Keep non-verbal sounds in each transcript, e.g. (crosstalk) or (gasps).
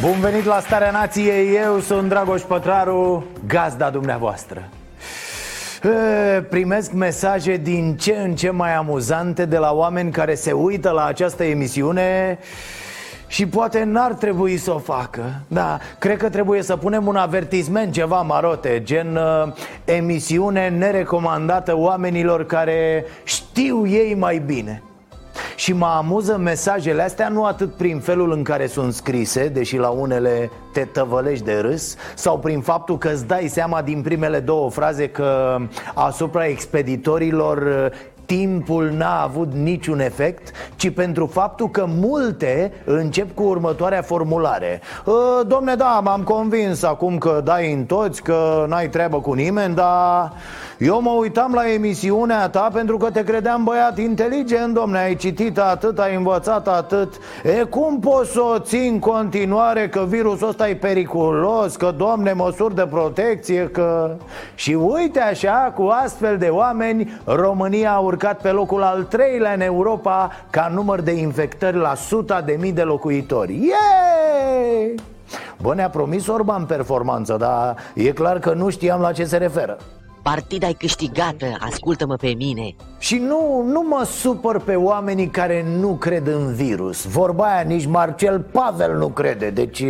Bun venit la Starea Nației, eu sunt Dragoș Pătraru, gazda dumneavoastră. E, Primesc mesaje din ce în ce mai amuzante de la oameni care se uită la această emisiune și poate n-ar trebui să o facă Da, cred că trebuie să punem un avertisment, ceva marote Gen uh, emisiune nerecomandată oamenilor care știu ei mai bine și mă amuză mesajele astea nu atât prin felul în care sunt scrise Deși la unele te tăvălești de râs Sau prin faptul că îți dai seama din primele două fraze Că asupra expeditorilor timpul n-a avut niciun efect Ci pentru faptul că multe încep cu următoarea formulare. "Ă, Domne, da, m-am convins acum că dai în toți Că n-ai treabă cu nimeni, dar... Eu mă uitam la emisiunea ta pentru că te credeam băiat inteligent, domne Ai citit atât, ai învățat atât. E cum poți să o ții în continuare că virusul ăsta e periculos Că, domne, măsuri de protecție, că... Și uite așa, cu astfel de oameni România a urcat pe locul al treilea în Europa Ca număr de infectări la suta de mii de locuitori Yeee! Bă, ne-a promis Orban performanță, dar e clar că nu știam la ce se referă Partida e câștigată, ascultă-mă pe mine. Și nu, nu mă supăr pe oamenii care nu cred în virus. Vorba aia nici Marcel Pavel nu crede Deci...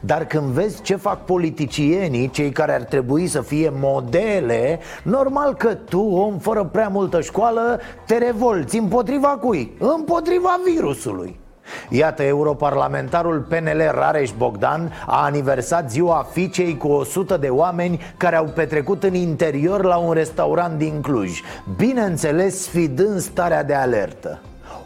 Dar când vezi ce fac politicienii Cei care ar trebui să fie modele Normal că tu, om fără prea multă școală Te revolți împotriva cui? Împotriva virusului Iată, europarlamentarul PNL Rareș Bogdan a aniversat ziua fiicei cu 100 de oameni care au petrecut în interior la un restaurant din Cluj. Bineînțeles, sfidând starea de alertă.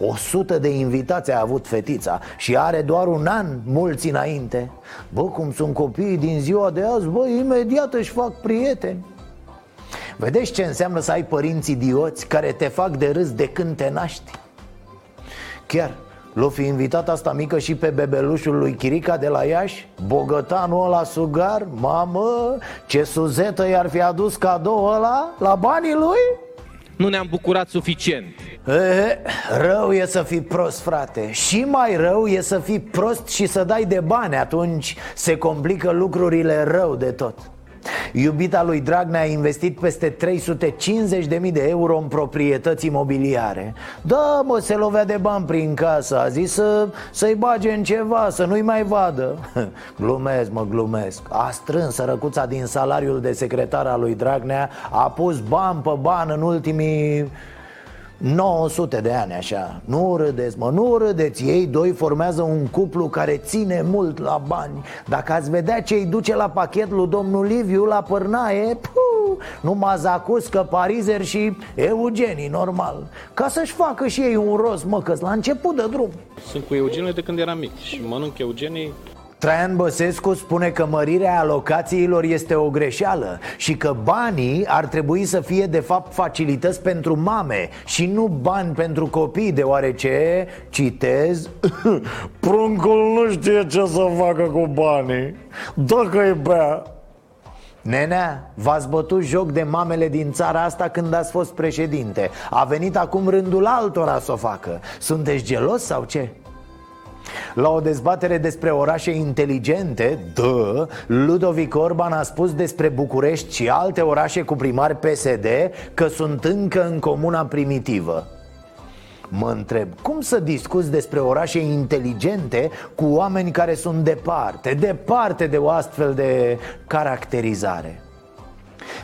o sută de invitați a avut fetița și are doar un an mulți înainte. Bă, cum sunt copiii din ziua de azi, bă, imediat își fac prieteni. Vedeți ce înseamnă să ai părinți idioți care te fac de râs de când te naști? Chiar, L-o fi invitat asta mică și pe bebelușul lui Chirica de la Iași? Bogătanul ăla sugar? Mamă, ce suzetă i-ar fi adus cadou ăla la banii lui? Nu ne-am bucurat suficient. E, rău e să fii prost, frate Și mai rău e să fii prost și să dai de bani Atunci se complică lucrurile rău de tot Iubita lui Dragnea a investit peste 350.000 de euro în proprietăți imobiliare. Da, mă, se lovea de bani prin casă. A zis să, să-i bage în ceva, să nu-i mai vadă. (laughs) Glumesc, mă, glumesc. A strâns sărăcuța din salariul de secretar al lui Dragnea A pus bani pe bani în ultimii 900 de ani așa. Nu râdeți, mă, nu râdeți. Ei doi formează un cuplu care ține mult la bani. Dacă ați vedea ce îi duce la pachet lui domnul Liviu la pârnaie puh, Numai Zacuscă, Parizer și Eugenii, normal. Ca să-și facă și ei un rost, mă, că la început de drum. Sunt cu Eugenie de când eram mic și mănânc Eugenii Traian Băsescu spune că mărirea alocațiilor este o greșeală și că banii ar trebui să fie de fapt facilități pentru mame și nu bani pentru copii, deoarece, citez, (coughs) pruncul nu știe ce să facă cu banii, dacă e bea. Nenea, v-ați bătut joc de mamele din țara asta când ați fost președinte A venit acum rândul altora să o facă Sunteți gelos sau ce? La o dezbatere despre orașe inteligente, dă, Ludovic Orban a spus despre București și alte orașe cu primari PSD că sunt încă în comuna primitivă. Mă întreb, cum să discuți despre orașe inteligente cu oameni care sunt departe, departe de o astfel de caracterizare?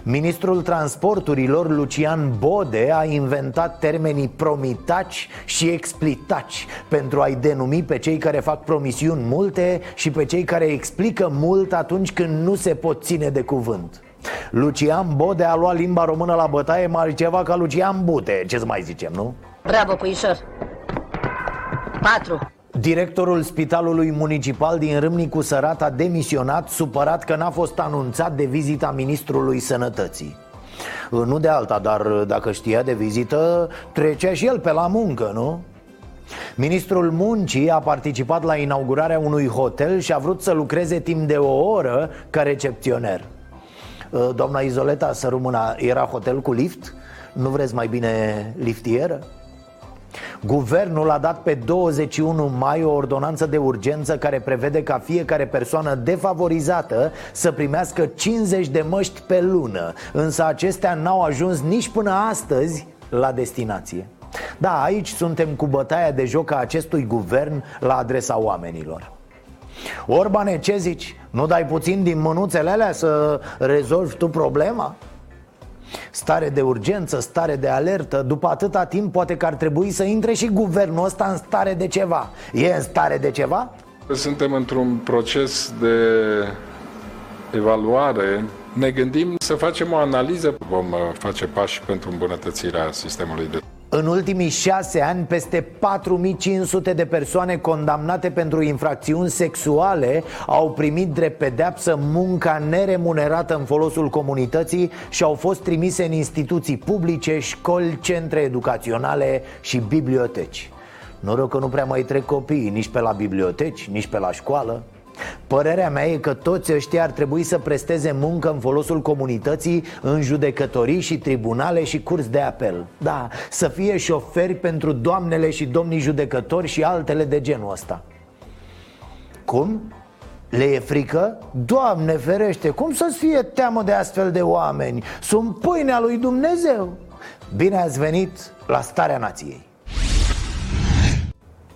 Ministrul transporturilor Lucian Bode a inventat termenii promitaci și explitaci Pentru a-i denumi pe cei care fac promisiuni multe și pe cei care explică mult atunci când nu se pot ține de cuvânt Lucian Bode a luat limba română la bătaie mai ceva ca Lucian Bute Ce să mai zicem, nu? Bravo, puișor! Patru! Directorul Spitalului Municipal din Râmnicu Sărat a demisionat supărat că n-a fost anunțat de vizita Ministrului Sănătății Nu de alta, dar dacă știa de vizită, trecea și el pe la muncă, nu? Ministrul Muncii a participat la inaugurarea unui hotel și a vrut să lucreze timp de o oră ca recepționer Doamna Izoleta Sărumâna, era hotel cu lift? Nu vreți mai bine liftieră? Guvernul a dat pe 21 mai o ordonanță de urgență care prevede ca fiecare persoană defavorizată să primească 50 de măști pe lună Însă acestea n-au ajuns nici până astăzi la destinație Da, aici suntem cu bătaia de joc a acestui guvern la adresa oamenilor Orbane, ce zici? Nu dai puțin din mânuțele alea să rezolvi tu problema? Stare de urgență, stare de alertă După atâta timp poate că ar trebui să intre și guvernul ăsta în stare de ceva. E în stare de ceva? Suntem într-un proces de evaluare. Ne gândim să facem o analiză. Vom uh, face pași pentru îmbunătățirea sistemului de în ultimii șase ani, peste 4500 de persoane condamnate pentru infracțiuni sexuale au primit drept pedeapsă munca neremunerată în folosul comunității și au fost trimise în instituții publice, școli, centre educaționale și biblioteci. Noroc că nu prea mai trec copiii nici pe la biblioteci, nici pe la școală Părerea mea e că toți ăștia ar trebui să presteze muncă în folosul comunității În judecătorii și tribunale și curs de apel Da, să fie șoferi pentru doamnele și domnii judecători și altele de genul ăsta Cum? Le e frică? Doamne ferește, cum să-ți fie teamă de astfel de oameni? Sunt pâinea lui Dumnezeu Bine ați venit la Starea Nației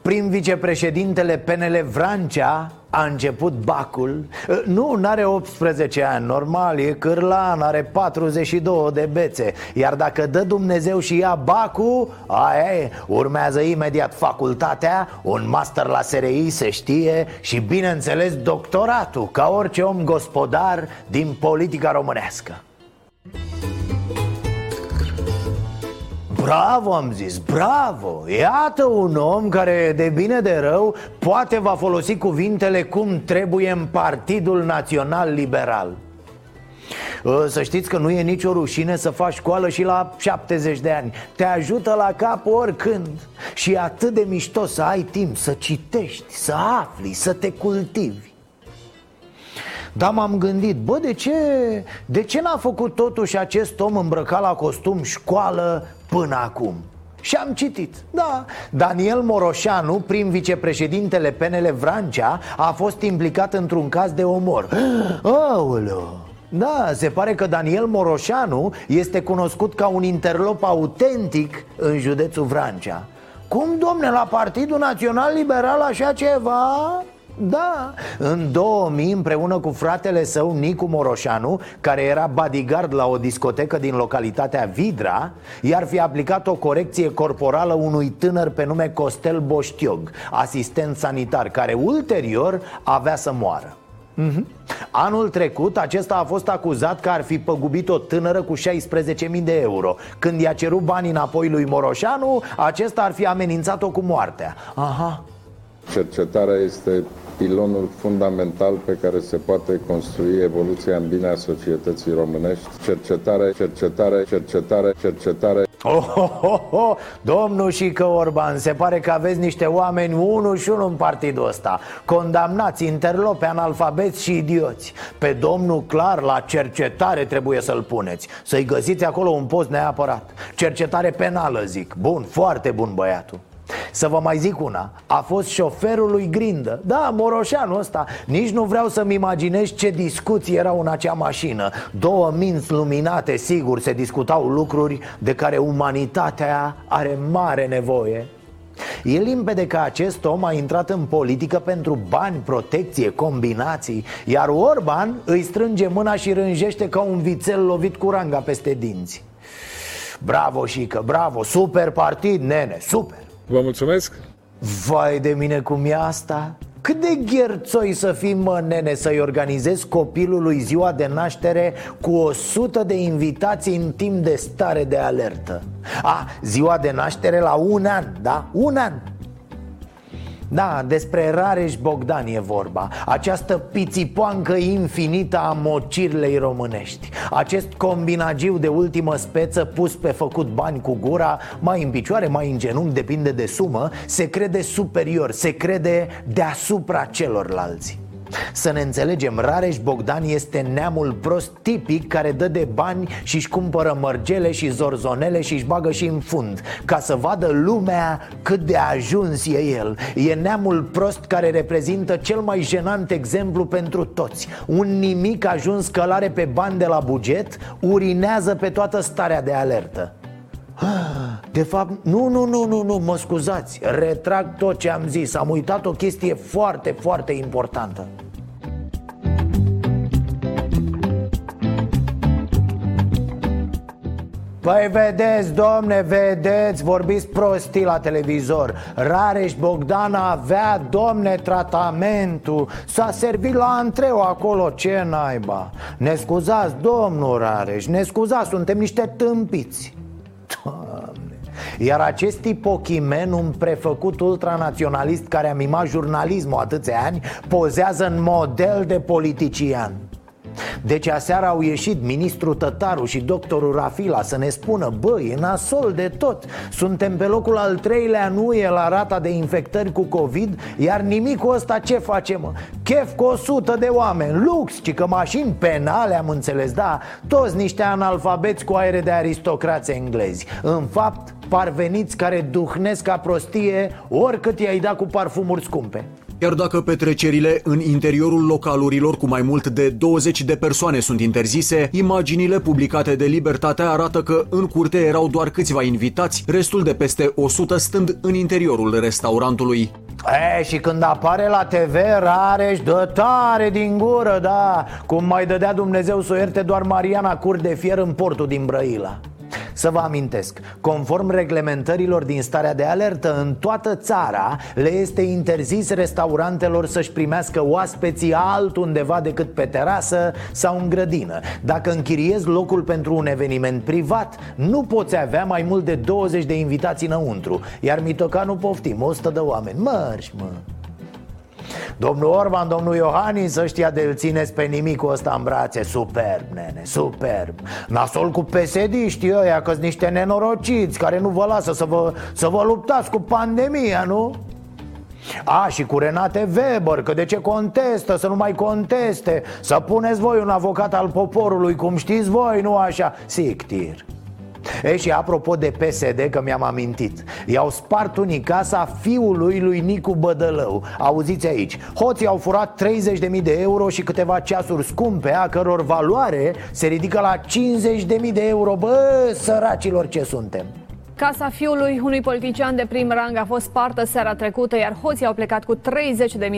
Prim vicepreședintele PNL Vrancea a început bacul. Nu, n-are 18 ani, normal, e cârlan, are 42 de bețe. Iar dacă dă Dumnezeu și ia bacul, aia e, urmează imediat facultatea Un master la SRI, se știe Și bineînțeles doctoratul, ca orice om gospodar din politica românească Bravo, am zis, bravo. Iată un om care, de bine de rău, poate va folosi cuvintele cum trebuie în Partidul Național Liberal. Ă, să știți că nu e nicio rușine să faci școală și la 70 de ani. Te ajută la cap oricând. Și e atât de mișto să ai timp să citești, să afli, să te cultivi dar m-am gândit, bă, de ce, de ce n-a făcut totuși acest om îmbrăcat la costum școală până acum? Și am citit, da, Daniel Moroșanu, prim vicepreședintele PNL Vrancea, a fost implicat într-un caz de omor (gasps) Aoleu, da, se pare că Daniel Moroșanu este cunoscut ca un interlop autentic în județul Vrancea Cum, domne, la Partidul Național Liberal așa ceva? Da, în 2000 împreună cu fratele său Nicu Moroșanu Care era bodyguard la o discotecă din localitatea Vidra I-ar fi aplicat o corecție corporală unui tânăr pe nume Costel Boștiog Asistent sanitar care ulterior avea să moară. Mm-hmm. Anul trecut acesta a fost acuzat că ar fi păgubit o tânără cu 16.000 de euro. Când i-a cerut banii înapoi lui Moroșanu, acesta ar fi amenințat-o cu moartea. Aha, Cercetarea este pilonul fundamental pe care se poate construi evoluția în bine a societății românești. Cercetare, cercetare, cercetare, cercetare. Oh, oh, oh, oh. Domnul că Orban, se pare că aveți niște oameni unul și unul în partidul ăsta Condamnați, interlope, analfabeți și idioți Pe domnul clar la cercetare trebuie să-l puneți Să-i găsiți acolo un post neapărat Cercetare penală, zic Bun, foarte bun băiatul să vă mai zic una. A fost șoferul lui Grindă. Da, Moroșanu ăsta. Nici nu vreau să-mi imaginez ce discuții erau în acea mașină. Două minți luminate, sigur, se discutau lucruri De care umanitatea are mare nevoie. E limpede că acest om a intrat în politică pentru bani, protecție, combinații Iar Orban îi strânge mâna și rânjește ca un vițel lovit cu ranga peste dinți. Bravo, Șică, bravo, super partid, nene, super Vă mulțumesc! Vai de mine cum e asta Cât de gherțoi să fii, mă, nene, să-i organizezi copilului ziua de naștere cu o sută de invitații în timp de stare de alertă A, ziua de naștere la un an, da? Un an da, despre Rareș Bogdan e vorba. Această pițipoancă infinită a mocirlei românești. Acest combinagiu de ultimă speță pus pe făcut bani cu gura Mai în picioare, mai în genunchi, depinde de sumă Se crede superior, se crede deasupra celorlalți să ne înțelegem, Rareș Bogdan este neamul prost tipic care dă de bani și își cumpără mărgele și zorzonele și își bagă și în fund Ca să vadă lumea cât de ajuns e el. E neamul prost care reprezintă cel mai jenant exemplu pentru toți. Un nimic ajuns călare pe bani de la buget urinează pe toată starea de alertă (gasps) de fapt, nu, nu, nu, nu, nu, mă scuzați Retrag tot ce am zis. Am uitat o chestie foarte, foarte importantă. Păi vedeți, domne, vedeți, vorbiți prostii la televizor. Rareș Bogdan avea, domne, tratamentul. S-a servit la antreu acolo, ce naiba. Ne scuzați, domnul Rareș, ne scuzați, suntem niște tâmpiți Doamne. Iar acest tipochimen, un prefăcut ultranaționalist care a mimat jurnalismul atâția ani Pozează în model de politician deci aseară au ieșit ministrul Tătaru și doctorul Rafila să ne spună Băi, e nasol de tot. Suntem pe locul al treilea nu e la rata de infectări cu COVID Iar nimicul ăsta ce facem? Chef cu 100 de oameni, lux, ci că mașini penale am înțeles, da? Toți niște analfabeți cu aere de aristocrați englezi. În fapt, parveniți care duhnesc ca prostie oricât i-ai dat cu parfumuri scumpe iar dacă petrecerile în interiorul localurilor cu mai mult de 20 de persoane sunt interzise, imaginile publicate de Libertate arată că în curte erau doar câțiva invitați, restul de peste 100 stând în interiorul restaurantului. E, și când apare la TV, Rareș dă tare din gură, da Cum mai dădea Dumnezeu să o ierte doar Mariana Cur de Fier în portul din Brăila să vă amintesc, conform reglementărilor din starea de alertă, în toată țara le este interzis restaurantelor să-și primească oaspeții altundeva decât pe terasă sau în grădină. Dacă închiriezi locul pentru un eveniment privat, nu poți avea mai mult de 20 de invitații înăuntru. Iar Mitocanu poftim, 100 de oameni, mărși mă Domnul Orban, domnul Iohannis, ăștia de-l țineți pe nimicul ăsta în brațe Superb, nene, superb Nasol cu psd ăia, că niște nenorociți Care nu vă lasă să vă, să vă luptați cu pandemia, nu? A, și cu Renate Weber, că de ce contestă, să nu mai conteste Să puneți voi un avocat al poporului, cum știți voi, nu așa? Sictir E, și apropo de PSD, că mi-am amintit I-au spart unii casa fiului lui Nicu Bădălău Auziți aici Hoții au furat 30.000 de euro și câteva ceasuri scumpe A căror valoare se ridică la 50.000 de euro Bă, săracilor ce suntem Casa fiului unui politician de prim rang a fost spartă seara trecută, iar hoții au plecat cu 30.000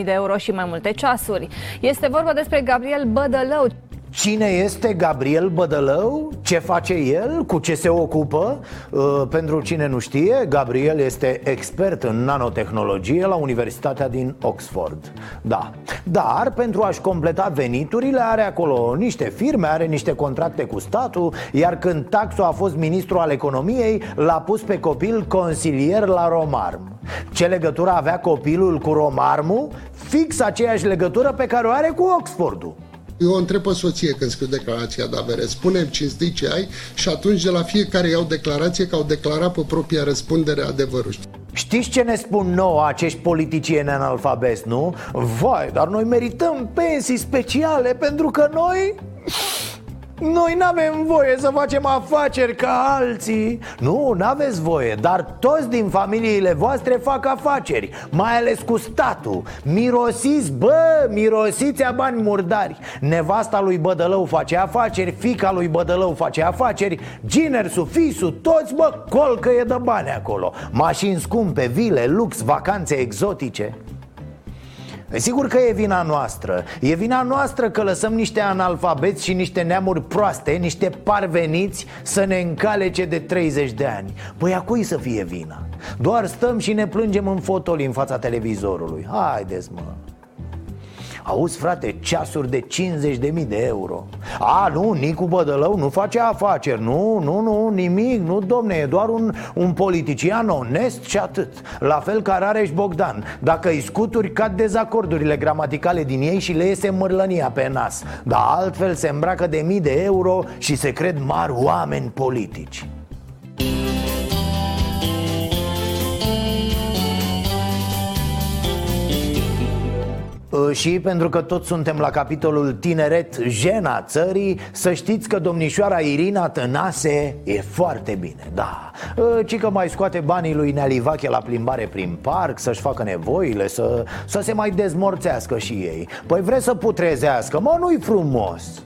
de euro și mai multe ceasuri. Este vorba despre Gabriel Bădălău. Cine este Gabriel Bădălău? Ce face el? Cu ce se ocupă? Uh, pentru cine nu știe, Gabriel este expert în nanotehnologie la Universitatea din Oxford Da, dar pentru a-și completa veniturile are acolo niște firme, are niște contracte cu statul Iar când Taxo a fost ministru al economiei, l-a pus pe copil consilier la Romarm Ce legătură avea copilul cu Romarmul? Fix aceeași legătură pe care o are cu Oxfordul eu o întreb pe soție când scriu declarația de avere. Spune-mi cinstit ce ai și atunci de la fiecare iau declarație că au declarat pe propria răspundere adevărul. Știți ce ne spun nouă acești politicieni analfabeti, nu? Vai, dar noi merităm pensii speciale pentru că noi noi nu avem voie să facem afaceri ca alții. Nu, nu aveți voie, dar toți din familiile voastre fac afaceri Mai ales cu statul. Mirosiți, bă, mirosiți a bani murdari. Nevasta lui Bădălău face afaceri Fica lui Bădălău face afaceri Ginersu, fisu, toți, bă, colcă e de bani acolo. Mașini scumpe, vile, lux, vacanțe exotice Sigur că e vina noastră. E vina noastră că lăsăm niște analfabeți și niște neamuri proaste Niște parveniți să ne încalece de 30 de ani. Păi a cui să fie vina? Doar stăm și ne plângem în fotoli în fața televizorului. Haideți mă Auzi frate, ceasuri de 50.000 de euro. A, nu, Nicu Bădălău nu face afaceri Nu, nu, nu, nimic, nu domne E doar un, un politician onest și atât. La fel ca Rareș Bogdan. Dacă îi scuturi, cad dezacordurile gramaticale din ei Și le iese mărlănia pe nas. Dar altfel se îmbracă de mii de euro Și se cred mari oameni politici Și pentru că toți suntem la capitolul tineret, jena țării Să știți că domnișoara Irina Tănase e foarte bine, da. Ci că mai scoate banii lui Nealivache la plimbare prin parc Să-și facă nevoile, să, să se mai dezmorțească și ei. Păi vreți să putrezească, mă, nu-i frumos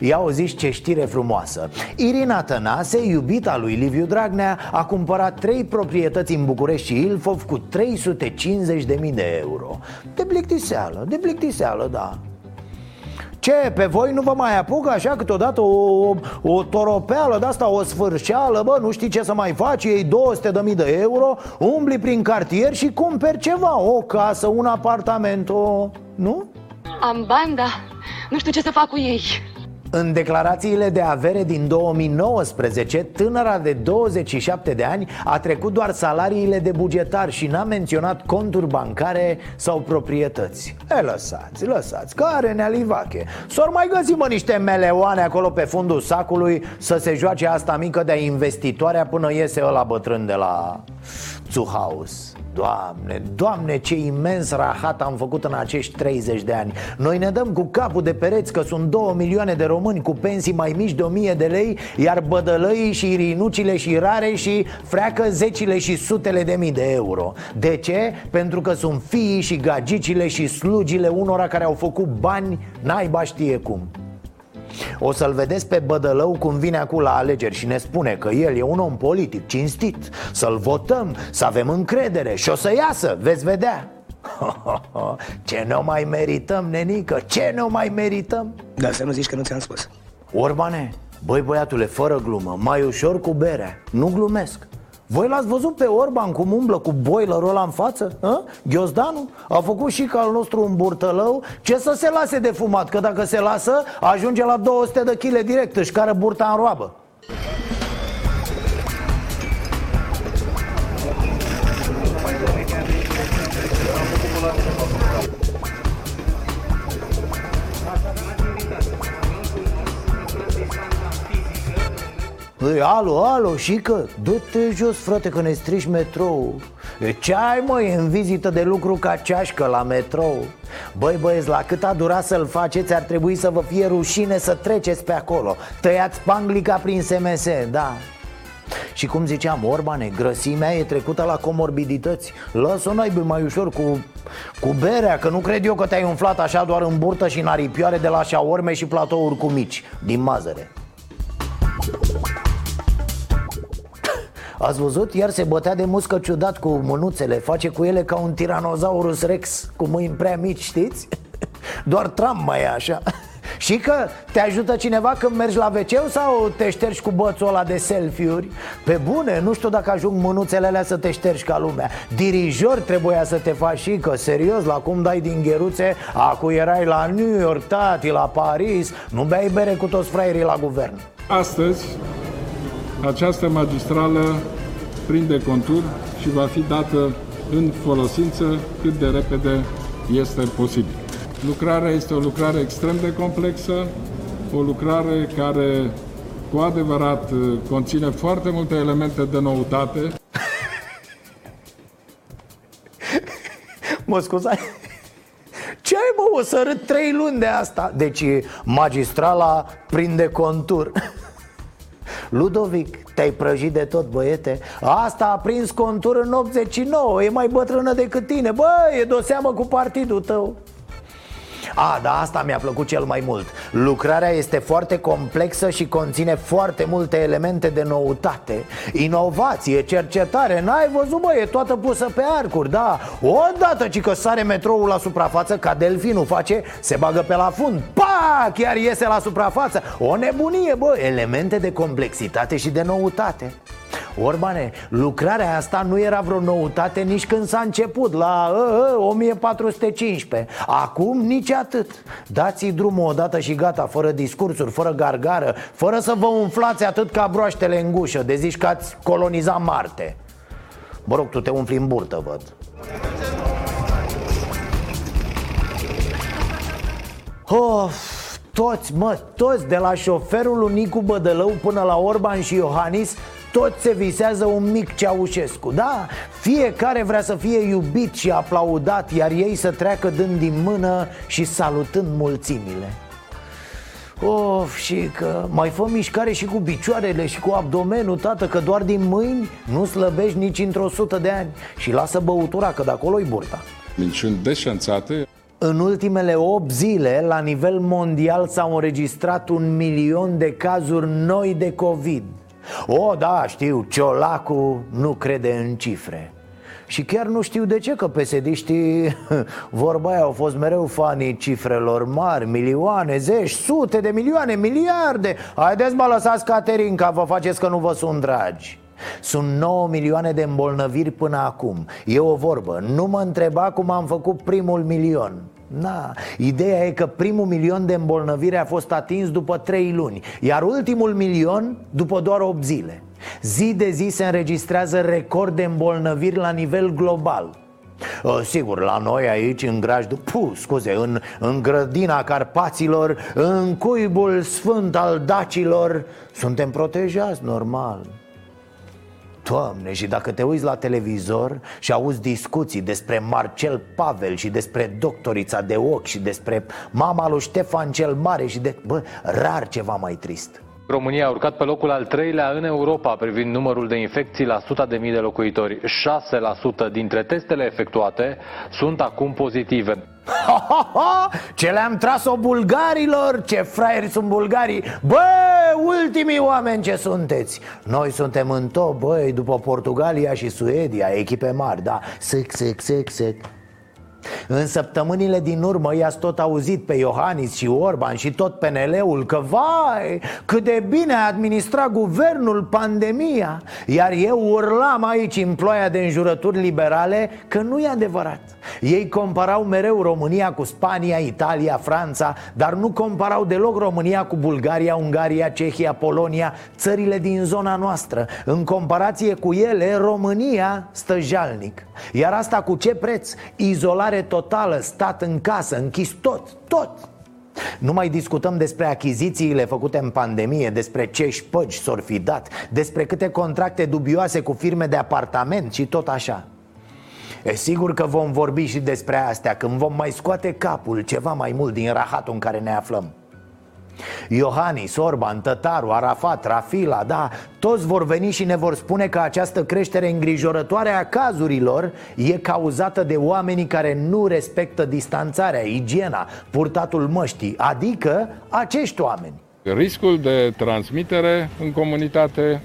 Ia o zici ce știre frumoasă. Irina Tănase, iubita lui Liviu Dragnea A cumpărat trei proprietăți în București și Ilfov cu 350.000 de euro. De plictiseală, de plictiseală, da. Ce, pe voi nu vă mai apucă așa câteodată o, o, o toropeală de asta, o sfârșeală, bă, nu știi ce să mai faci, ei 200 de mii de euro, umbli prin cartier și cumperi ceva, o casă, un apartament, o... nu? Am banda, nu știu ce să fac cu ei în declarațiile de avere din 2019, tânăra de 27 de ani a trecut doar salariile de bugetar și n-a menționat conturi bancare sau proprietăți. E, lăsați, lăsați, care nealivache. S-or mai găsi mă niște meleoane acolo pe fundul sacului Să se joace asta mică de-a investitoarea până iese ăla bătrân de la Zuhaus Doamne, doamne, ce imens rahat am făcut în acești 30 de ani. Noi ne dăm cu capul de pereți că sunt 2 milioane de români cu pensii mai mici de 1000 de lei Iar bădălăii și irinucile și rare și freacă zecile și sutele de mii de euro. De ce? Pentru că sunt fiii și gagicile și slugile unora care au făcut bani naiba știe cum o să-l vedeți pe Bădălău cum vine acum la alegeri și ne spune că el e un om politic, cinstit. Să-l votăm, să avem încredere și o să iasă, veți vedea. (laughs) Ce ne mai merităm, nenică, ce ne mai merităm? Da, să nu zici că nu ți-am spus. Orbane, băi băiatule, fără glumă, mai ușor cu berea, nu glumesc voi l-ați văzut pe Orban cum umblă cu boilerul ăla în față? A? Ghiozdanu? A făcut și ca al nostru un burtălău Ce să se lase de fumat? Că dacă se lasă, ajunge la 200 de kg direct Își care burta în roabă Ei, alo, alo, și că Dă-te jos, frate, că ne strici metrou Ce ai, măi, în vizită de lucru ca ceașcă la metrou? Băi, băieți, la cât a durat să-l faceți Ar trebui să vă fie rușine să treceți pe acolo. Tăiați panglica prin SMS, da. Și cum ziceam, Orbane, grăsimea e trecută la comorbidități. Lasă-o naibii mai ușor cu, cu berea Că nu cred eu că te-ai umflat așa doar în burtă și în aripioare De la șaorme și platouri cu mici Din mazăre Ați văzut? Iar se bătea de muscă ciudat cu mânuțele Face cu ele ca un tiranozaurus rex Cu mâini prea mici, știți? (laughs) Doar Trump mai e așa (laughs) și că te ajută cineva când mergi la wc sau te ștergi cu bățul ăla de selfie-uri? Pe bune, nu știu dacă ajung mânuțele alea să te ștergi ca lumea Dirijor trebuia să te faci și că, serios, la cum dai din gheruțe Acu erai la New York, tati, la Paris Nu beai bere cu toți fraierii la guvern Astăzi această magistrală prinde contur și va fi dată în folosință cât de repede este posibil. Lucrarea este o lucrare extrem de complexă, o lucrare care cu adevărat conține foarte multe elemente de noutate. Mă scuzați? Ce ai, bă, o să râd trei luni de asta Deci magistrala prinde contur Ludovic, te-ai prăjit de tot, băiete. Asta a prins contur în 89 E mai bătrână decât tine. Bă, e de seamă cu partidul tău a, da, asta mi-a plăcut cel mai mult. Lucrarea este foarte complexă și conține foarte multe elemente de noutate. Inovație, cercetare, n-ai văzut, bă, e toată pusă pe arcuri, da. Odată ci că sare metroul la suprafață, ca delfinul face, se bagă pe la fund Pa, chiar iese la suprafață. O nebunie, bă, elemente de complexitate și de noutate Orbane, lucrarea asta nu era vreo noutate nici când s-a început La uh, uh, 1415 Acum nici atât. Dați-i drumul odată și gata, fără discursuri, fără gargară Fără să vă umflați atât ca broaștele în gușă De zici că ați colonizat Marte. Mă rog, tu te umfli în burtă, văd. Of, toți, mă, toți, de la șoferul lui Nicu Bădălău până la Orban și Iohannis toți se visează un mic Ceaușescu Da, fiecare vrea să fie iubit și aplaudat Iar ei să treacă dând din mână și salutând mulțimile. Of, și că mai fă mișcare și cu picioarele și cu abdomenul, tată Că doar din mâini nu slăbești nici într-o sută de ani. Și lasă băutura, că de acolo-i burta. Minciuni deșanțate. În ultimele 8 zile, la nivel mondial, s-au înregistrat un milion de cazuri noi de COVID O, da, știu, Ciolacu nu crede în cifre. Și chiar nu știu de ce, că pesediștii, (laughs) vorba aia, au fost mereu fanii cifrelor mari, milioane, zeci, sute de milioane, miliarde. Haideți mă lăsați Caterinca, vă faceți că nu vă sunt dragi. Sunt 9 milioane de îmbolnăviri până acum. E o vorbă, nu mă întreba cum am făcut primul milion Na, ideea e că primul milion de îmbolnăviri a fost atins după 3 luni Iar ultimul milion după doar 8 zile. Zi de zi se înregistrează record de îmbolnăviri la nivel global. Uh, sigur, la noi aici, în grajdul, pu, scuze, în, în grădina Carpaților, în cuibul sfânt al dacilor, suntem protejați, normal Doamne, și dacă te uiți la televizor și auzi discuții despre Marcel Pavel și despre doctorița de ochi și despre mama lui Ștefan cel Mare și de... Bă, rar ceva mai trist România a urcat pe locul al treilea în Europa privind numărul de infecții la 100 de mii de locuitori. 6% dintre testele efectuate sunt acum pozitive. Ha, ha, ha! Ce le-am tras-o bulgarilor? Ce fraieri sunt bulgarii Bă, ultimii oameni ce sunteți Noi suntem în top, băi, după Portugalia și Suedia Echipe mari, da Sec, sec, sec, sec în săptămânile din urmă i-ați tot auzit pe Iohannis și Orban și tot PNL-ul Că vai, cât de bine a administrat guvernul pandemia. Iar eu urlam aici în ploaia de înjurături liberale că nu e adevărat. Ei comparau mereu România cu Spania, Italia, Franța Dar nu comparau deloc România cu Bulgaria, Ungaria, Cehia, Polonia Țările din zona noastră. În comparație cu ele, România stă jalnic. Iar asta cu ce preț? Izolare izolare totală, stat în casă, închis tot, tot nu mai discutăm despre achizițiile făcute în pandemie, despre ce șpăgi s-or fi dat, despre câte contracte dubioase cu firme de apartament și tot așa. E sigur că vom vorbi și despre astea când vom mai scoate capul ceva mai mult din rahatul în care ne aflăm. Iohannis, Orban, Tătaru, Arafat, Rafila, da, toți vor veni și ne vor spune că această creștere îngrijorătoare a cazurilor e cauzată de oamenii care nu respectă distanțarea, igiena, purtatul măștii, adică acești oameni. Riscul de transmitere în comunitate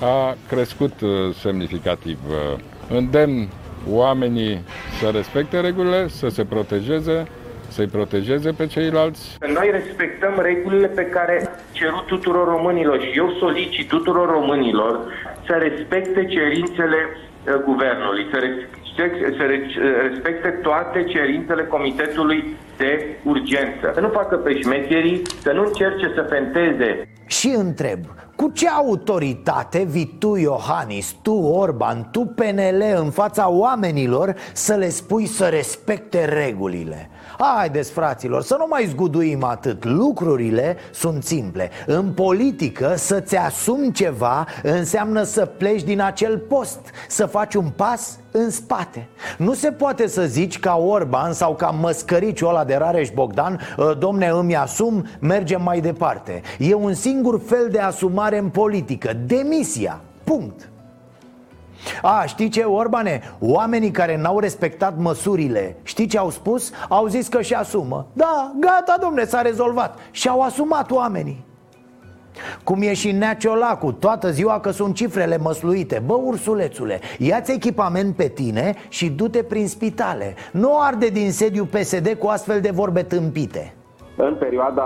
a crescut uh, semnificativ. Uh, îndemn oamenii să respecte regulile, să se protejeze, să-i protejeze pe ceilalți? Noi respectăm regulile pe care cerut tuturor românilor și eu solicit tuturor românilor să respecte cerințele uh, guvernului, să, respecte, să respecte toate cerințele Comitetului de Urgență. Să nu facă pe șmecherii, să nu încerce să fenteze. Și întreb, cu ce autoritate vii tu, Iohannis, tu, Orban, tu, PNL, în fața oamenilor să le spui să respecte regulile? Haideți, fraților, să nu mai zguduim atât. Lucrurile sunt simple. În politică să-ți asumi ceva înseamnă să pleci din acel post Să faci un pas în spate. Nu se poate să zici ca Orban sau ca măscăriciul ăla de Rareș Bogdan ă, Domne, îmi asum, mergem mai departe. E un singur fel de asumare în politică. Demisia, punct a, știi ce, Orbane? Oamenii care n-au respectat măsurile Știi ce au spus? Au zis că și asumă. Da, gata, domne, s-a rezolvat. Și-au asumat oamenii. Cum e și Neaciolacu, toată ziua că sunt cifrele măsluite. Bă, ursulețule, ia-ți echipament pe tine și du-te prin spitale. Nu arde din sediu PSD cu astfel de vorbe tâmpite. În perioada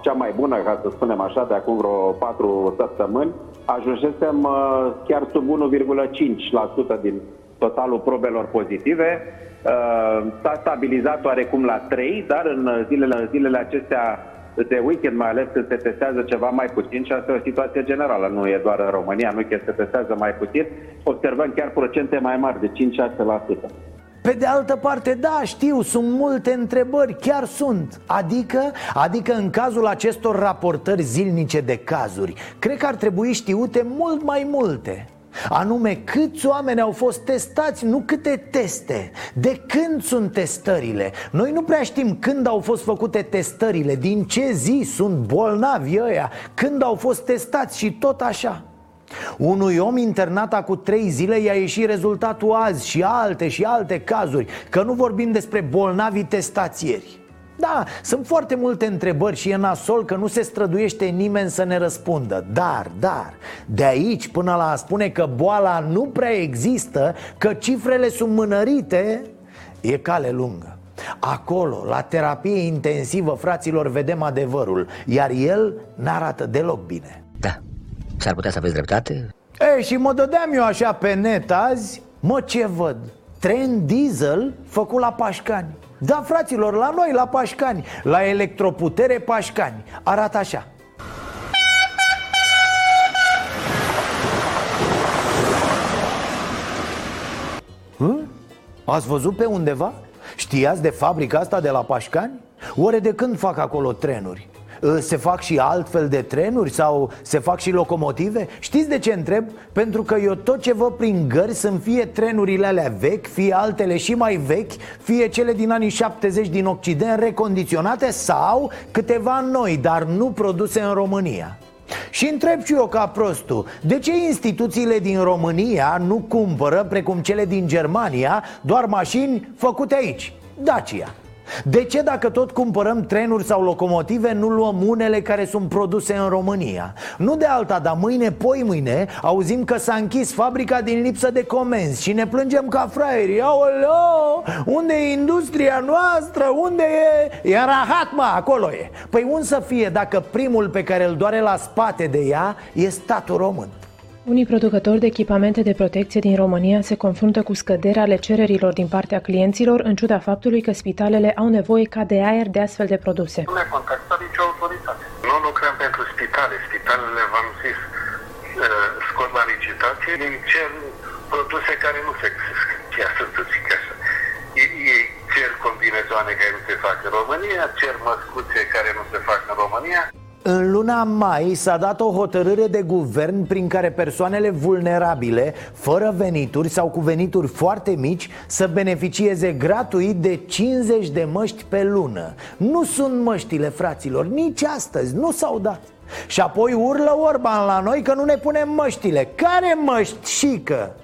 cea mai bună, ca să spunem așa, de acum vreo patru săptămâni, ajunsesem uh, chiar sub 1,5% din totalul probelor pozitive. Uh, s-a stabilizat oarecum la 3, dar în zilele, în zilele acestea de weekend, mai ales când se testează ceva mai puțin și asta e o situație generală, nu e doar în România, nu chiar se testează mai puțin, observăm chiar procente mai mari, de 5-6%. Pe de altă parte, da, știu, sunt multe întrebări, chiar sunt. Adică, adică în cazul acestor raportări zilnice de cazuri Cred că ar trebui știute mult mai multe. Anume, câți oameni au fost testați, nu câte teste De când sunt testările? Noi nu prea știm când au fost făcute testările Din ce zi sunt bolnavi ăia Când au fost testați și tot așa unui om internat acum trei zile i-a ieșit rezultatul azi și alte și alte cazuri Că nu vorbim despre bolnavi testați ieri da, sunt foarte multe întrebări și e nasol că nu se străduiește nimeni să ne răspundă. Dar, dar, de aici până la a spune că boala nu prea există Că cifrele sunt mânărite, e cale lungă. Acolo, la terapie intensivă, fraților, vedem adevărul Iar el n-arată deloc bine. Da, S-ar putea să aveți dreptate? Ei, și mă dădeam eu așa pe net azi Mă, ce văd? Tren diesel făcut la Pașcani Da, fraților, la noi, la Pașcani La electroputere Pașcani Arată așa Hă? Ați văzut pe undeva? Știați de fabrica asta de la Pașcani? Oare de când fac acolo trenuri? Ă, se fac și altfel de trenuri sau se fac și locomotive? Știți de ce întreb? Pentru că eu tot ce văd prin gări sunt fie trenurile alea vechi, fie altele și mai vechi, fie cele din anii 70 din Occident recondiționate sau câteva noi, dar nu produse în România. Și întreb și eu ca prostul De ce instituțiile din România nu cumpără, precum cele din Germania, doar mașini făcute aici? Dacia de ce dacă tot cumpărăm trenuri sau locomotive Nu luăm unele care sunt produse în România? Nu de alta, dar mâine, poi mâine Auzim că s-a închis fabrica din lipsă de comenzi Și ne plângem ca fraieri Aoleo, unde e industria noastră? Unde e? E rahat, mă, acolo e Păi un să fie dacă primul pe care îl doare la spate de ea E statul român unii producători de echipamente de protecție din România se confruntă cu scăderea ale cererilor din partea clienților, în ciuda faptului că spitalele au nevoie ca de aer de astfel de produse. Nu ne contactat nicio autoritate. Nu lucrăm pentru spitale. Spitalele, v-am zis, uh, scot la licitație din cer produse care nu se găsesc. Chiar să zic așa. Ei cer combinezoane care nu se fac în România, cer măscuțe care nu se fac în România. În luna mai s-a dat o hotărâre de guvern prin care persoanele vulnerabile, fără venituri sau cu venituri foarte mici, să beneficieze gratuit de 50 de măști pe lună. Nu sunt măștile, fraților, nici astăzi, nu s-au dat. Și apoi urlă Orban la noi că nu ne punem măștile. Care măști, șică?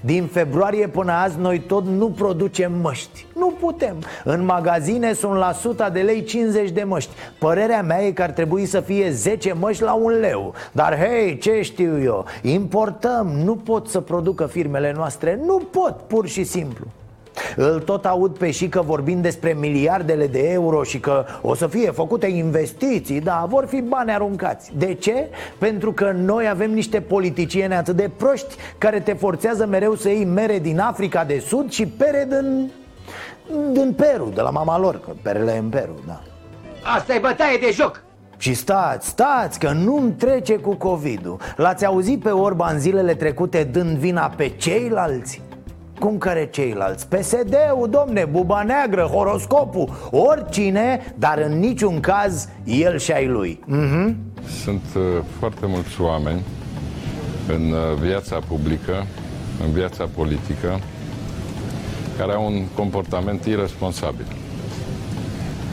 Din februarie până azi noi tot nu producem măști. Nu putem. În magazine sunt la suta de lei 50 de măști. Părerea mea e că ar trebui să fie 10 măști la un leu. Dar hei, ce știu eu? Importăm, nu pot să producă firmele noastre. Nu pot, pur și simplu îl tot aud pe și că vorbind despre miliardele de euro și că o să fie făcute investiții Da, vor fi bani aruncați De ce? Pentru că noi avem niște politicieni atât de proști Care te forțează mereu să iei mere din Africa de Sud și pere din, din Peru, de la mama lor Că perele e în Peru, da Asta e bătaie de joc și stați, stați, că nu-mi trece cu COVID-ul L-ați auzit pe Orban zilele trecute dând vina pe ceilalți? Cum care ceilalți? PSD-ul, domne, buba neagră, horoscopul Oricine, dar în niciun caz el și ai lui mm-hmm. Sunt uh, foarte mulți oameni în uh, viața publică, în viața politică Care au un comportament irresponsabil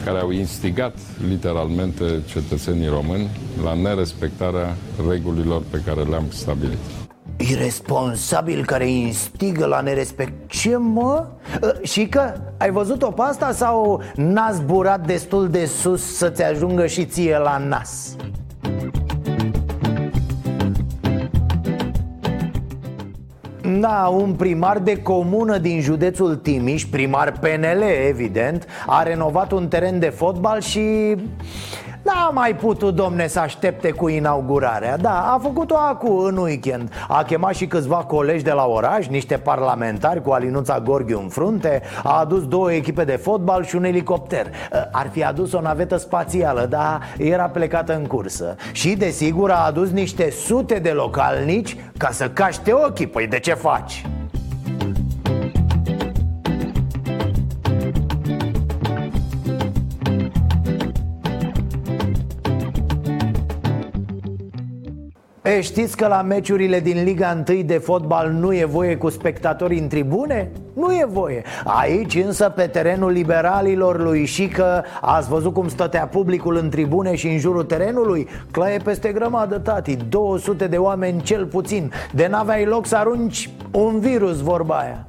Care au instigat literalmente cetățenii români La nerespectarea regulilor pe care le-am stabilit Irresponsabil care instigă la nerespect Ce mă? Ă, și că ai văzut-o pe asta sau n-a zburat destul de sus să-ți ajungă și ție la nas? Da, un primar de comună din județul Timiș, primar PNL evident A renovat un teren de fotbal și N-a mai putut, domne, să aștepte cu inaugurarea. Da, a făcut-o acu în weekend. A chemat și câțiva colegi de la oraș Niște parlamentari cu Alinuța Gorghiu în frunte. A adus două echipe de fotbal și un elicopter. Ar fi adus o navetă spațială, dar era plecată în cursă. Și, desigur, a adus niște sute de localnici Ca să caște ochii, păi de ce faci? E, știți că la meciurile din Liga 1 de fotbal nu e voie cu spectatori în tribune? Nu e voie Aici însă pe terenul liberalilor lui Șică Ați văzut cum stătea publicul în tribune și în jurul terenului? Claie peste grămadă, tati 200 de oameni cel puțin De n-aveai loc să arunci un virus, vorba aia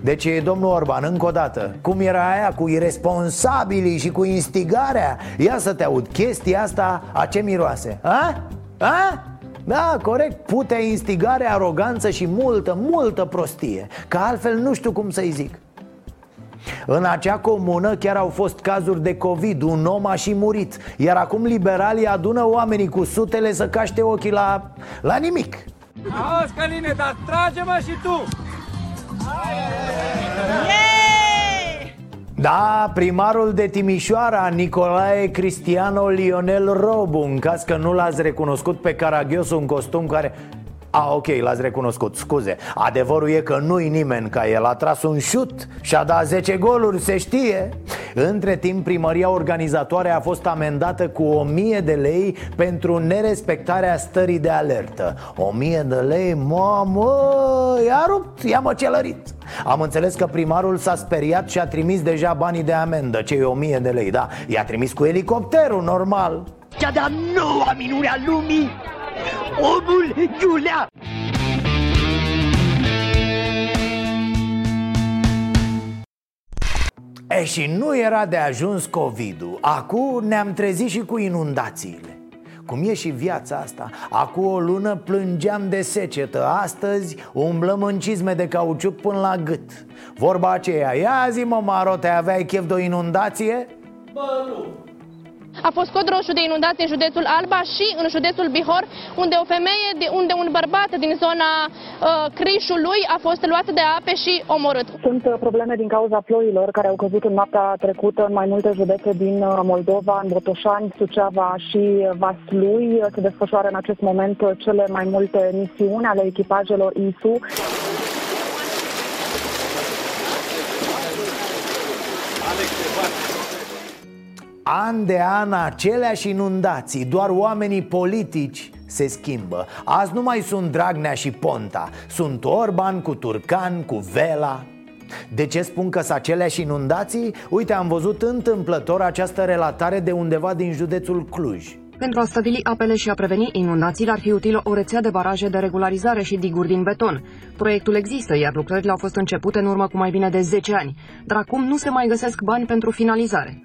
deci, domnul Orban, încă o dată Cum era aia cu irresponsabilii și cu instigarea? Ia să te aud, chestia asta a ce miroase? A? A? Da, corect, putea instigare, aroganță și multă, multă prostie Că altfel nu știu cum să-i zic în acea comună chiar au fost cazuri de COVID, un om a și murit Iar acum liberalii adună oamenii cu sutele să caște ochii la, la nimic Auzi, Căline, dar trage-mă și tu! Yeah! Da, primarul de Timișoara, Nicolae Cristiano Lionel Robu În caz că nu l-ați recunoscut pe Caragios un costum care a, ok, l-ați recunoscut, scuze. Adevărul e că nu-i nimeni ca el. A tras un șut și a dat 10 goluri, se știe. Între timp, primăria organizatoare a fost amendată cu 1000 de lei Pentru nerespectarea stării de alertă. 1000 de lei, mamă, i-a rupt, i-a măcelărit. Am înțeles că primarul s-a speriat și a trimis deja banii de amendă Cei 1000 de lei, da? I-a trimis cu elicopterul, normal. Cea de-a noua minune a lumii Omul Iulea. E și nu era de ajuns COVID-ul. Acum ne-am trezit și cu inundațiile. Cum e și viața asta? Acum o lună plângeam de secetă. Astăzi umblăm în cizme de cauciuc până la gât. Vorba aceea, ia zi mă Marote, aveai chef de o inundație? Bă, nu a fost cod roșu de inundații în județul Alba și în județul Bihor, unde o femeie, unde un bărbat din zona uh, Crișului a fost luat de ape și omorât. Sunt uh, probleme din cauza ploilor care au căzut în noaptea trecută în mai multe județe din uh, Moldova, în Botoșani, Suceava și Vaslui. Se desfășoară în acest moment cele mai multe misiuni ale echipajelor ISU. An de an aceleași inundații Doar oamenii politici se schimbă Azi nu mai sunt Dragnea și Ponta Sunt Orban cu Turcan, cu Vela de ce spun că sunt aceleași inundații? Uite, am văzut întâmplător această relatare de undeva din județul Cluj pentru a stăvili apele și a preveni inundațiile ar fi utilă o rețea de baraje de regularizare și diguri din beton. Proiectul există, iar lucrările au fost începute în urmă cu mai bine de 10 ani, dar acum nu se mai găsesc bani pentru finalizare.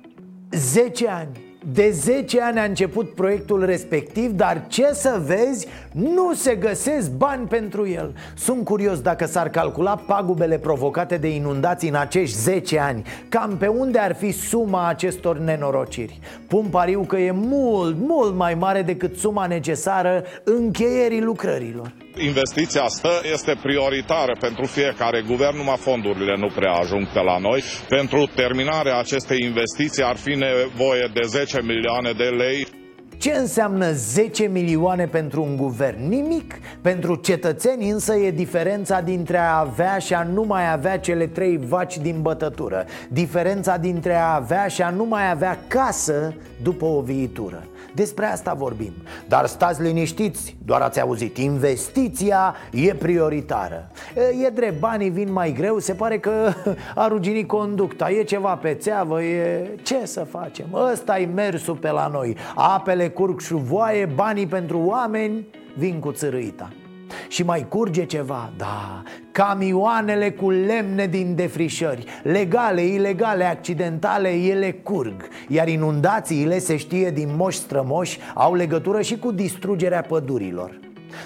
10 ani de 10 ani a început proiectul respectiv, dar ce să vezi, nu se găsesc bani pentru el. Sunt curios dacă s-ar calcula pagubele provocate de inundații în acești 10 ani. Cam pe unde ar fi suma acestor nenorociri? Pun pariu că e mult, mult mai mare decât suma necesară încheierii lucrărilor. Investiția asta este prioritară pentru fiecare guvern, numai fondurile nu prea ajung pe la noi. Pentru terminarea acestei investiții ar fi nevoie de 10 milioane de lei. Ce înseamnă 10 milioane pentru un guvern? Nimic Pentru cetățeni însă e diferența dintre a avea și a nu mai avea cele trei vaci din bătătură Diferența dintre a avea și a nu mai avea casă după o viitură despre asta vorbim. Dar stați liniștiți, doar ați auzit. Investiția e prioritară. E drept, banii vin mai greu Se pare că (laughs) a ruginit conducta. E ceva pe țeavă, e... Ce să facem? ăsta e mersul pe la noi. Apele curg șuvoaie, banii pentru oameni Vin cu țărâita și mai curge ceva, da, camioanele cu lemne din defrișări. Legale, ilegale, accidentale, ele curg. Iar inundațiile, se știe din moși strămoși, au legătură și cu distrugerea pădurilor.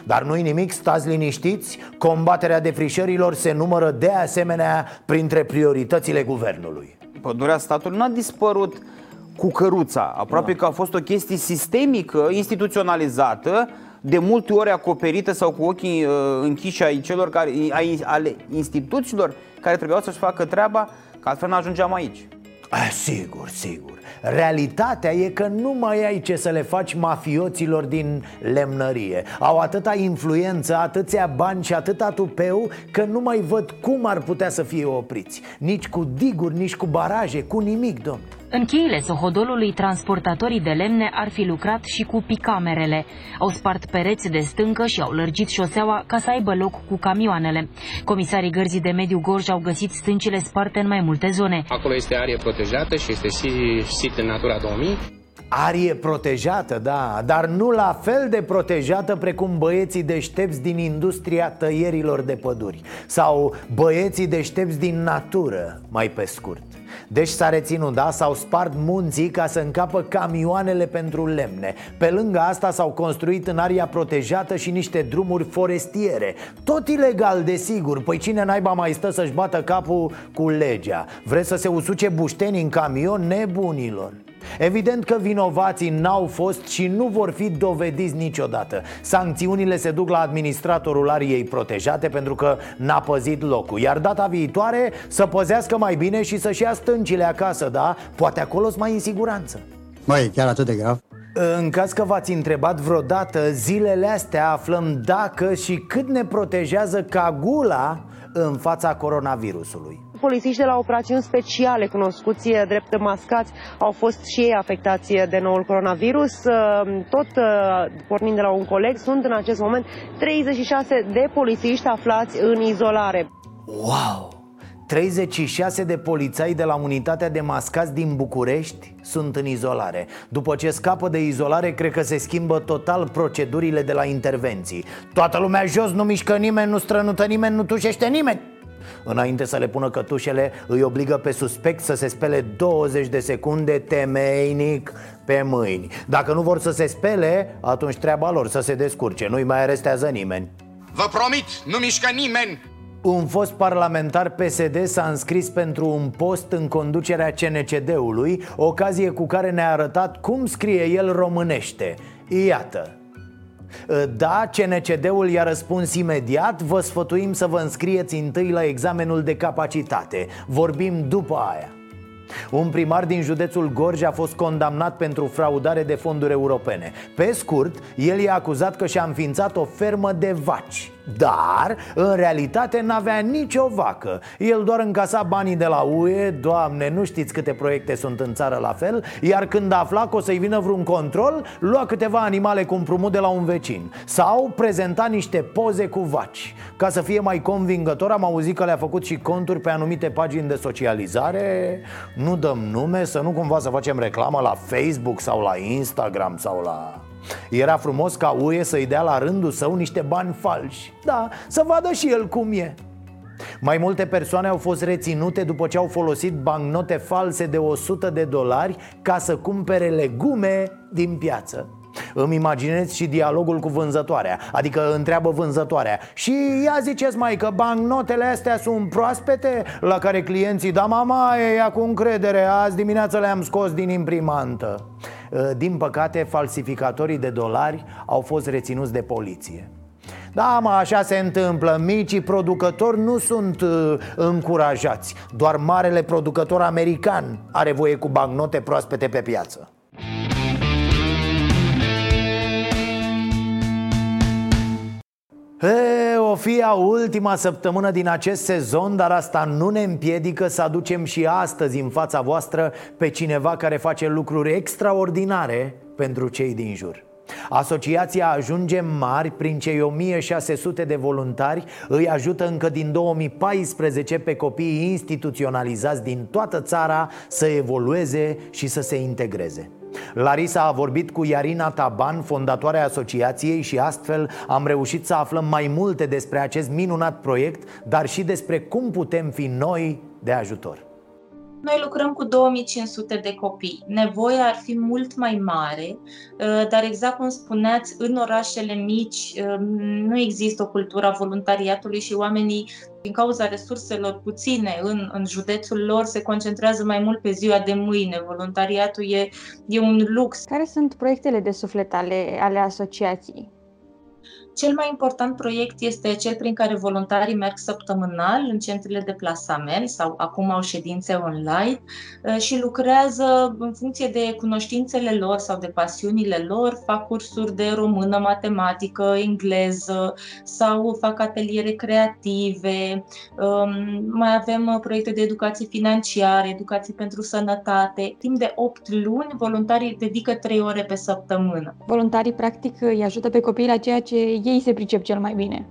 Dar nu-i nimic, stați liniștiți Combaterea defrișărilor se numără de asemenea printre prioritățile guvernului. Pădurea statului nu a dispărut cu căruța. Aproape da. că a fost o chestie sistemică, instituționalizată de multe ori acoperită sau cu ochii uh, închiși ai celor care, ai, ale instituțiilor care trebuiau să-și facă treaba, că altfel nu ajungeam aici. A, sigur, sigur. Realitatea e că nu mai ai ce să le faci mafioților din lemnărie Au atâta influență, atâția bani și atâta tupeu Că nu mai văd cum ar putea să fie opriți Nici cu diguri, nici cu baraje, cu nimic, domn în cheile Sohodolului, transportatorii de lemne ar fi lucrat și cu picamerele. Au spart pereți de stâncă și au lărgit șoseaua ca să aibă loc cu camioanele. Comisarii Gărzii de Mediu Gorj au găsit stâncile sparte în mai multe zone. Acolo este arie protejată și este și sit în Natura 2000. Arie protejată, da, dar nu la fel de protejată precum băieții deștepți din industria tăierilor de păduri Sau băieții deștepți din natură, mai pe scurt deci s-a reținut, da? S-au spart munții ca să încapă camioanele pentru lemne Pe lângă asta s-au construit în aria protejată și niște drumuri forestiere Tot ilegal, desigur Păi cine naiba mai stă să-și bată capul cu legea? Vreți să se usuce bușteni în camion nebunilor? Evident că vinovații n-au fost și nu vor fi dovediți niciodată Sancțiunile se duc la administratorul ariei protejate pentru că n-a păzit locul Iar data viitoare să păzească mai bine și să-și ia stâncile acasă, da? Poate acolo mai în siguranță Măi, chiar atât de grav? În caz că v-ați întrebat vreodată, zilele astea aflăm dacă și cât ne protejează cagula în fața coronavirusului polițiști de la operațiuni speciale, cunoscuți drept mascați, au fost și ei afectați de noul coronavirus. Tot pornind de la un coleg, sunt în acest moment 36 de polițiști aflați în izolare. Wow! 36 de polițai de la unitatea de mascați din București sunt în izolare După ce scapă de izolare, cred că se schimbă total procedurile de la intervenții Toată lumea jos, nu mișcă nimeni, nu strănută nimeni, nu tușește nimeni Înainte să le pună cătușele, îi obligă pe suspect să se spele 20 de secunde temeinic pe mâini. Dacă nu vor să se spele, atunci treaba lor să se descurce, nu-i mai arestează nimeni. Vă promit, nu mișcă nimeni! Un fost parlamentar PSD s-a înscris pentru un post în conducerea CNCD-ului Ocazie cu care ne-a arătat cum scrie el românește. Iată. Ă, da, CNCD-ul i-a răspuns imediat Vă sfătuim să vă înscrieți întâi la examenul de capacitate. Vorbim după aia. Un primar din județul Gorj a fost condamnat pentru fraudare de fonduri europene. Pe scurt, el i-a acuzat că și-a înființat o fermă de vaci dar, în realitate, n-avea nicio vacă. El doar încasa banii de la UE Doamne, nu știți câte proiecte sunt în țară la fel Iar când afla că o să-i vină vreun control Lua câteva animale cu împrumut de la un vecin. Sau prezenta niște poze cu vaci. Ca să fie mai convingător Am auzit că le-a făcut și conturi pe anumite pagini de socializare. Nu dăm nume, să nu cumva să facem reclamă la Facebook sau la Instagram sau la... Era frumos ca UE să-i dea la rândul său niște bani falși. Da, să vadă și el cum e. Mai multe persoane au fost reținute după ce au folosit bancnote false de 100 de dolari ca să cumpere legume din piață. Îmi imaginez și dialogul cu vânzătoarea Adică întreabă vânzătoarea. Și ia ziceți mai că bancnotele astea sunt proaspete La care clienții Da mama, e cu încredere Azi dimineața le-am scos din imprimantă. Uh, din păcate, falsificatorii de dolari au fost reținuți de poliție. Da, mă, așa se întâmplă. Micii producători nu sunt uh, încurajați. Doar marele producător american are voie cu bancnote proaspete pe piață. E, o fi a ultima săptămână din acest sezon, dar asta nu ne împiedică să aducem și astăzi în fața voastră pe cineva care face lucruri extraordinare pentru cei din jur. Asociația Ajunge Mari, prin cei 1600 de voluntari, îi ajută încă din 2014 pe copiii instituționalizați din toată țara să evolueze și să se integreze. Larisa a vorbit cu Iarina Taban, fondatoarea asociației și astfel am reușit să aflăm mai multe despre acest minunat proiect, dar și despre cum putem fi noi de ajutor. Noi lucrăm cu 2500 de copii. Nevoia ar fi mult mai mare, uh, dar exact cum spuneați, în orașele mici uh, nu există o cultură a voluntariatului și oamenii, din cauza resurselor puține în, în județul lor, se concentrează mai mult pe ziua de mâine. Voluntariatul e, e un lux. Care sunt proiectele de suflet ale, ale asociației? Cel mai important proiect este cel prin care voluntarii merg săptămânal în centrele de plasament sau acum au ședințe online uh, și lucrează în funcție de cunoștințele lor sau de pasiunile lor, fac cursuri de română, matematică, engleză sau fac ateliere creative. Um, mai avem uh, proiecte de educație financiară, educație pentru sănătate. Timp de 8 luni, voluntarii dedică 3 ore pe săptămână. Voluntarii, practic, îi ajută pe copii la ceea ce ei se pricep cel mai bine.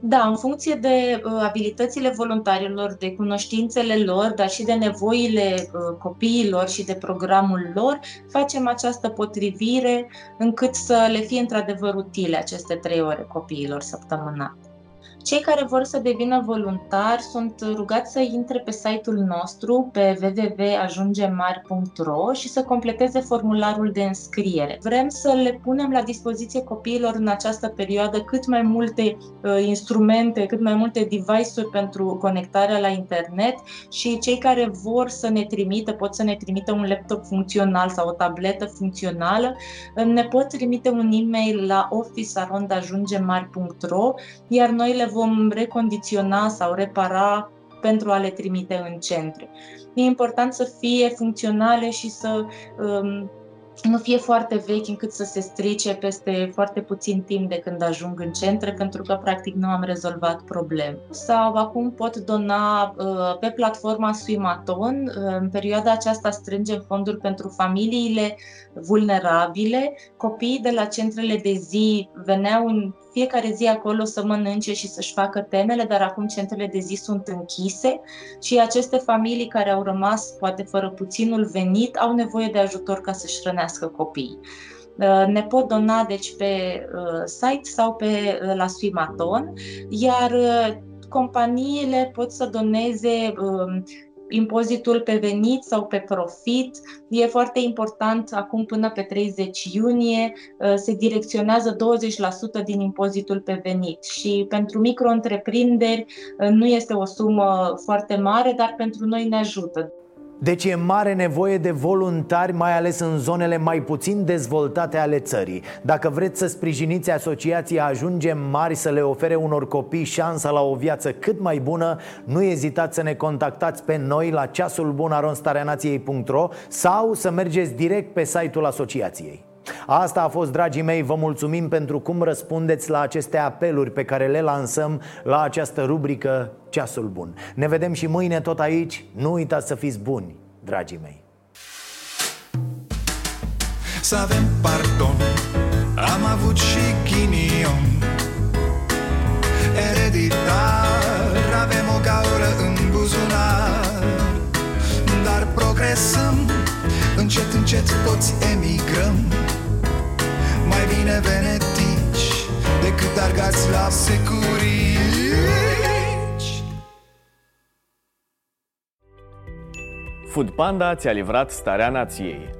Da, în funcție de uh, abilitățile voluntarilor, de cunoștințele lor, dar și de nevoile uh, copiilor și de programul lor, facem această potrivire încât să le fie într-adevăr utile aceste trei ore copiilor săptămânal. Cei care vor să devină voluntari sunt rugați să intre pe site-ul nostru pe www.ajungemari.ro și să completeze formularul de înscriere. Vrem să le punem la dispoziție copiilor în această perioadă cât mai multe uh, instrumente, cât mai multe device-uri pentru conectarea la internet și cei care vor să ne trimită, pot să ne trimită un laptop funcțional sau o tabletă funcțională, uh, ne pot trimite un e-mail la office.ajungemari.ro iar noi le vom recondiționa sau repara pentru a le trimite în centre. E important să fie funcționale și să um, nu fie foarte vechi încât să se strice peste foarte puțin timp de când ajung în centre, pentru că practic nu am rezolvat probleme. Sau acum pot dona uh, pe platforma Swimaton. Uh, în perioada aceasta strângem fonduri pentru familiile vulnerabile. Copiii de la centrele de zi veneau în fiecare zi acolo să mănânce și să-și facă temele, dar acum centrele de zi sunt închise și aceste familii care au rămas poate fără puținul venit au nevoie de ajutor ca să-și hrănească copiii. Uh, ne pot dona deci pe uh, site sau pe uh, la Swimaton, iar companiile pot să doneze um, impozitul pe venit sau pe profit. E foarte important acum până pe 30 iunie uh, se direcționează 20% din impozitul pe venit și pentru micro-întreprinderi uh, nu este o sumă foarte mare, dar pentru noi ne ajută. Deci e mare nevoie de voluntari, mai ales în zonele mai puțin dezvoltate ale țării. Dacă vreți să sprijiniți asociația Ajungem Mari să le ofere unor copii șansa la o viață cât mai bună. Nu ezitați să ne contactați pe noi la ceasulbunaronstareanației.ro Sau să mergeți direct pe site-ul asociației Asta a fost, dragii mei, vă mulțumim pentru cum răspundeți la aceste apeluri pe care le lansăm la această rubrică Ceasul Bun. Ne vedem și mâine tot aici, nu uitați să fiți buni, dragii mei. Să avem pardon, am avut și ghinion. Ereditar, avem o gaură în buzunar. Dar progresăm, încet, încet toți emigrăm mai bine venetici Decât argați la securici. Food Panda ți-a livrat starea nației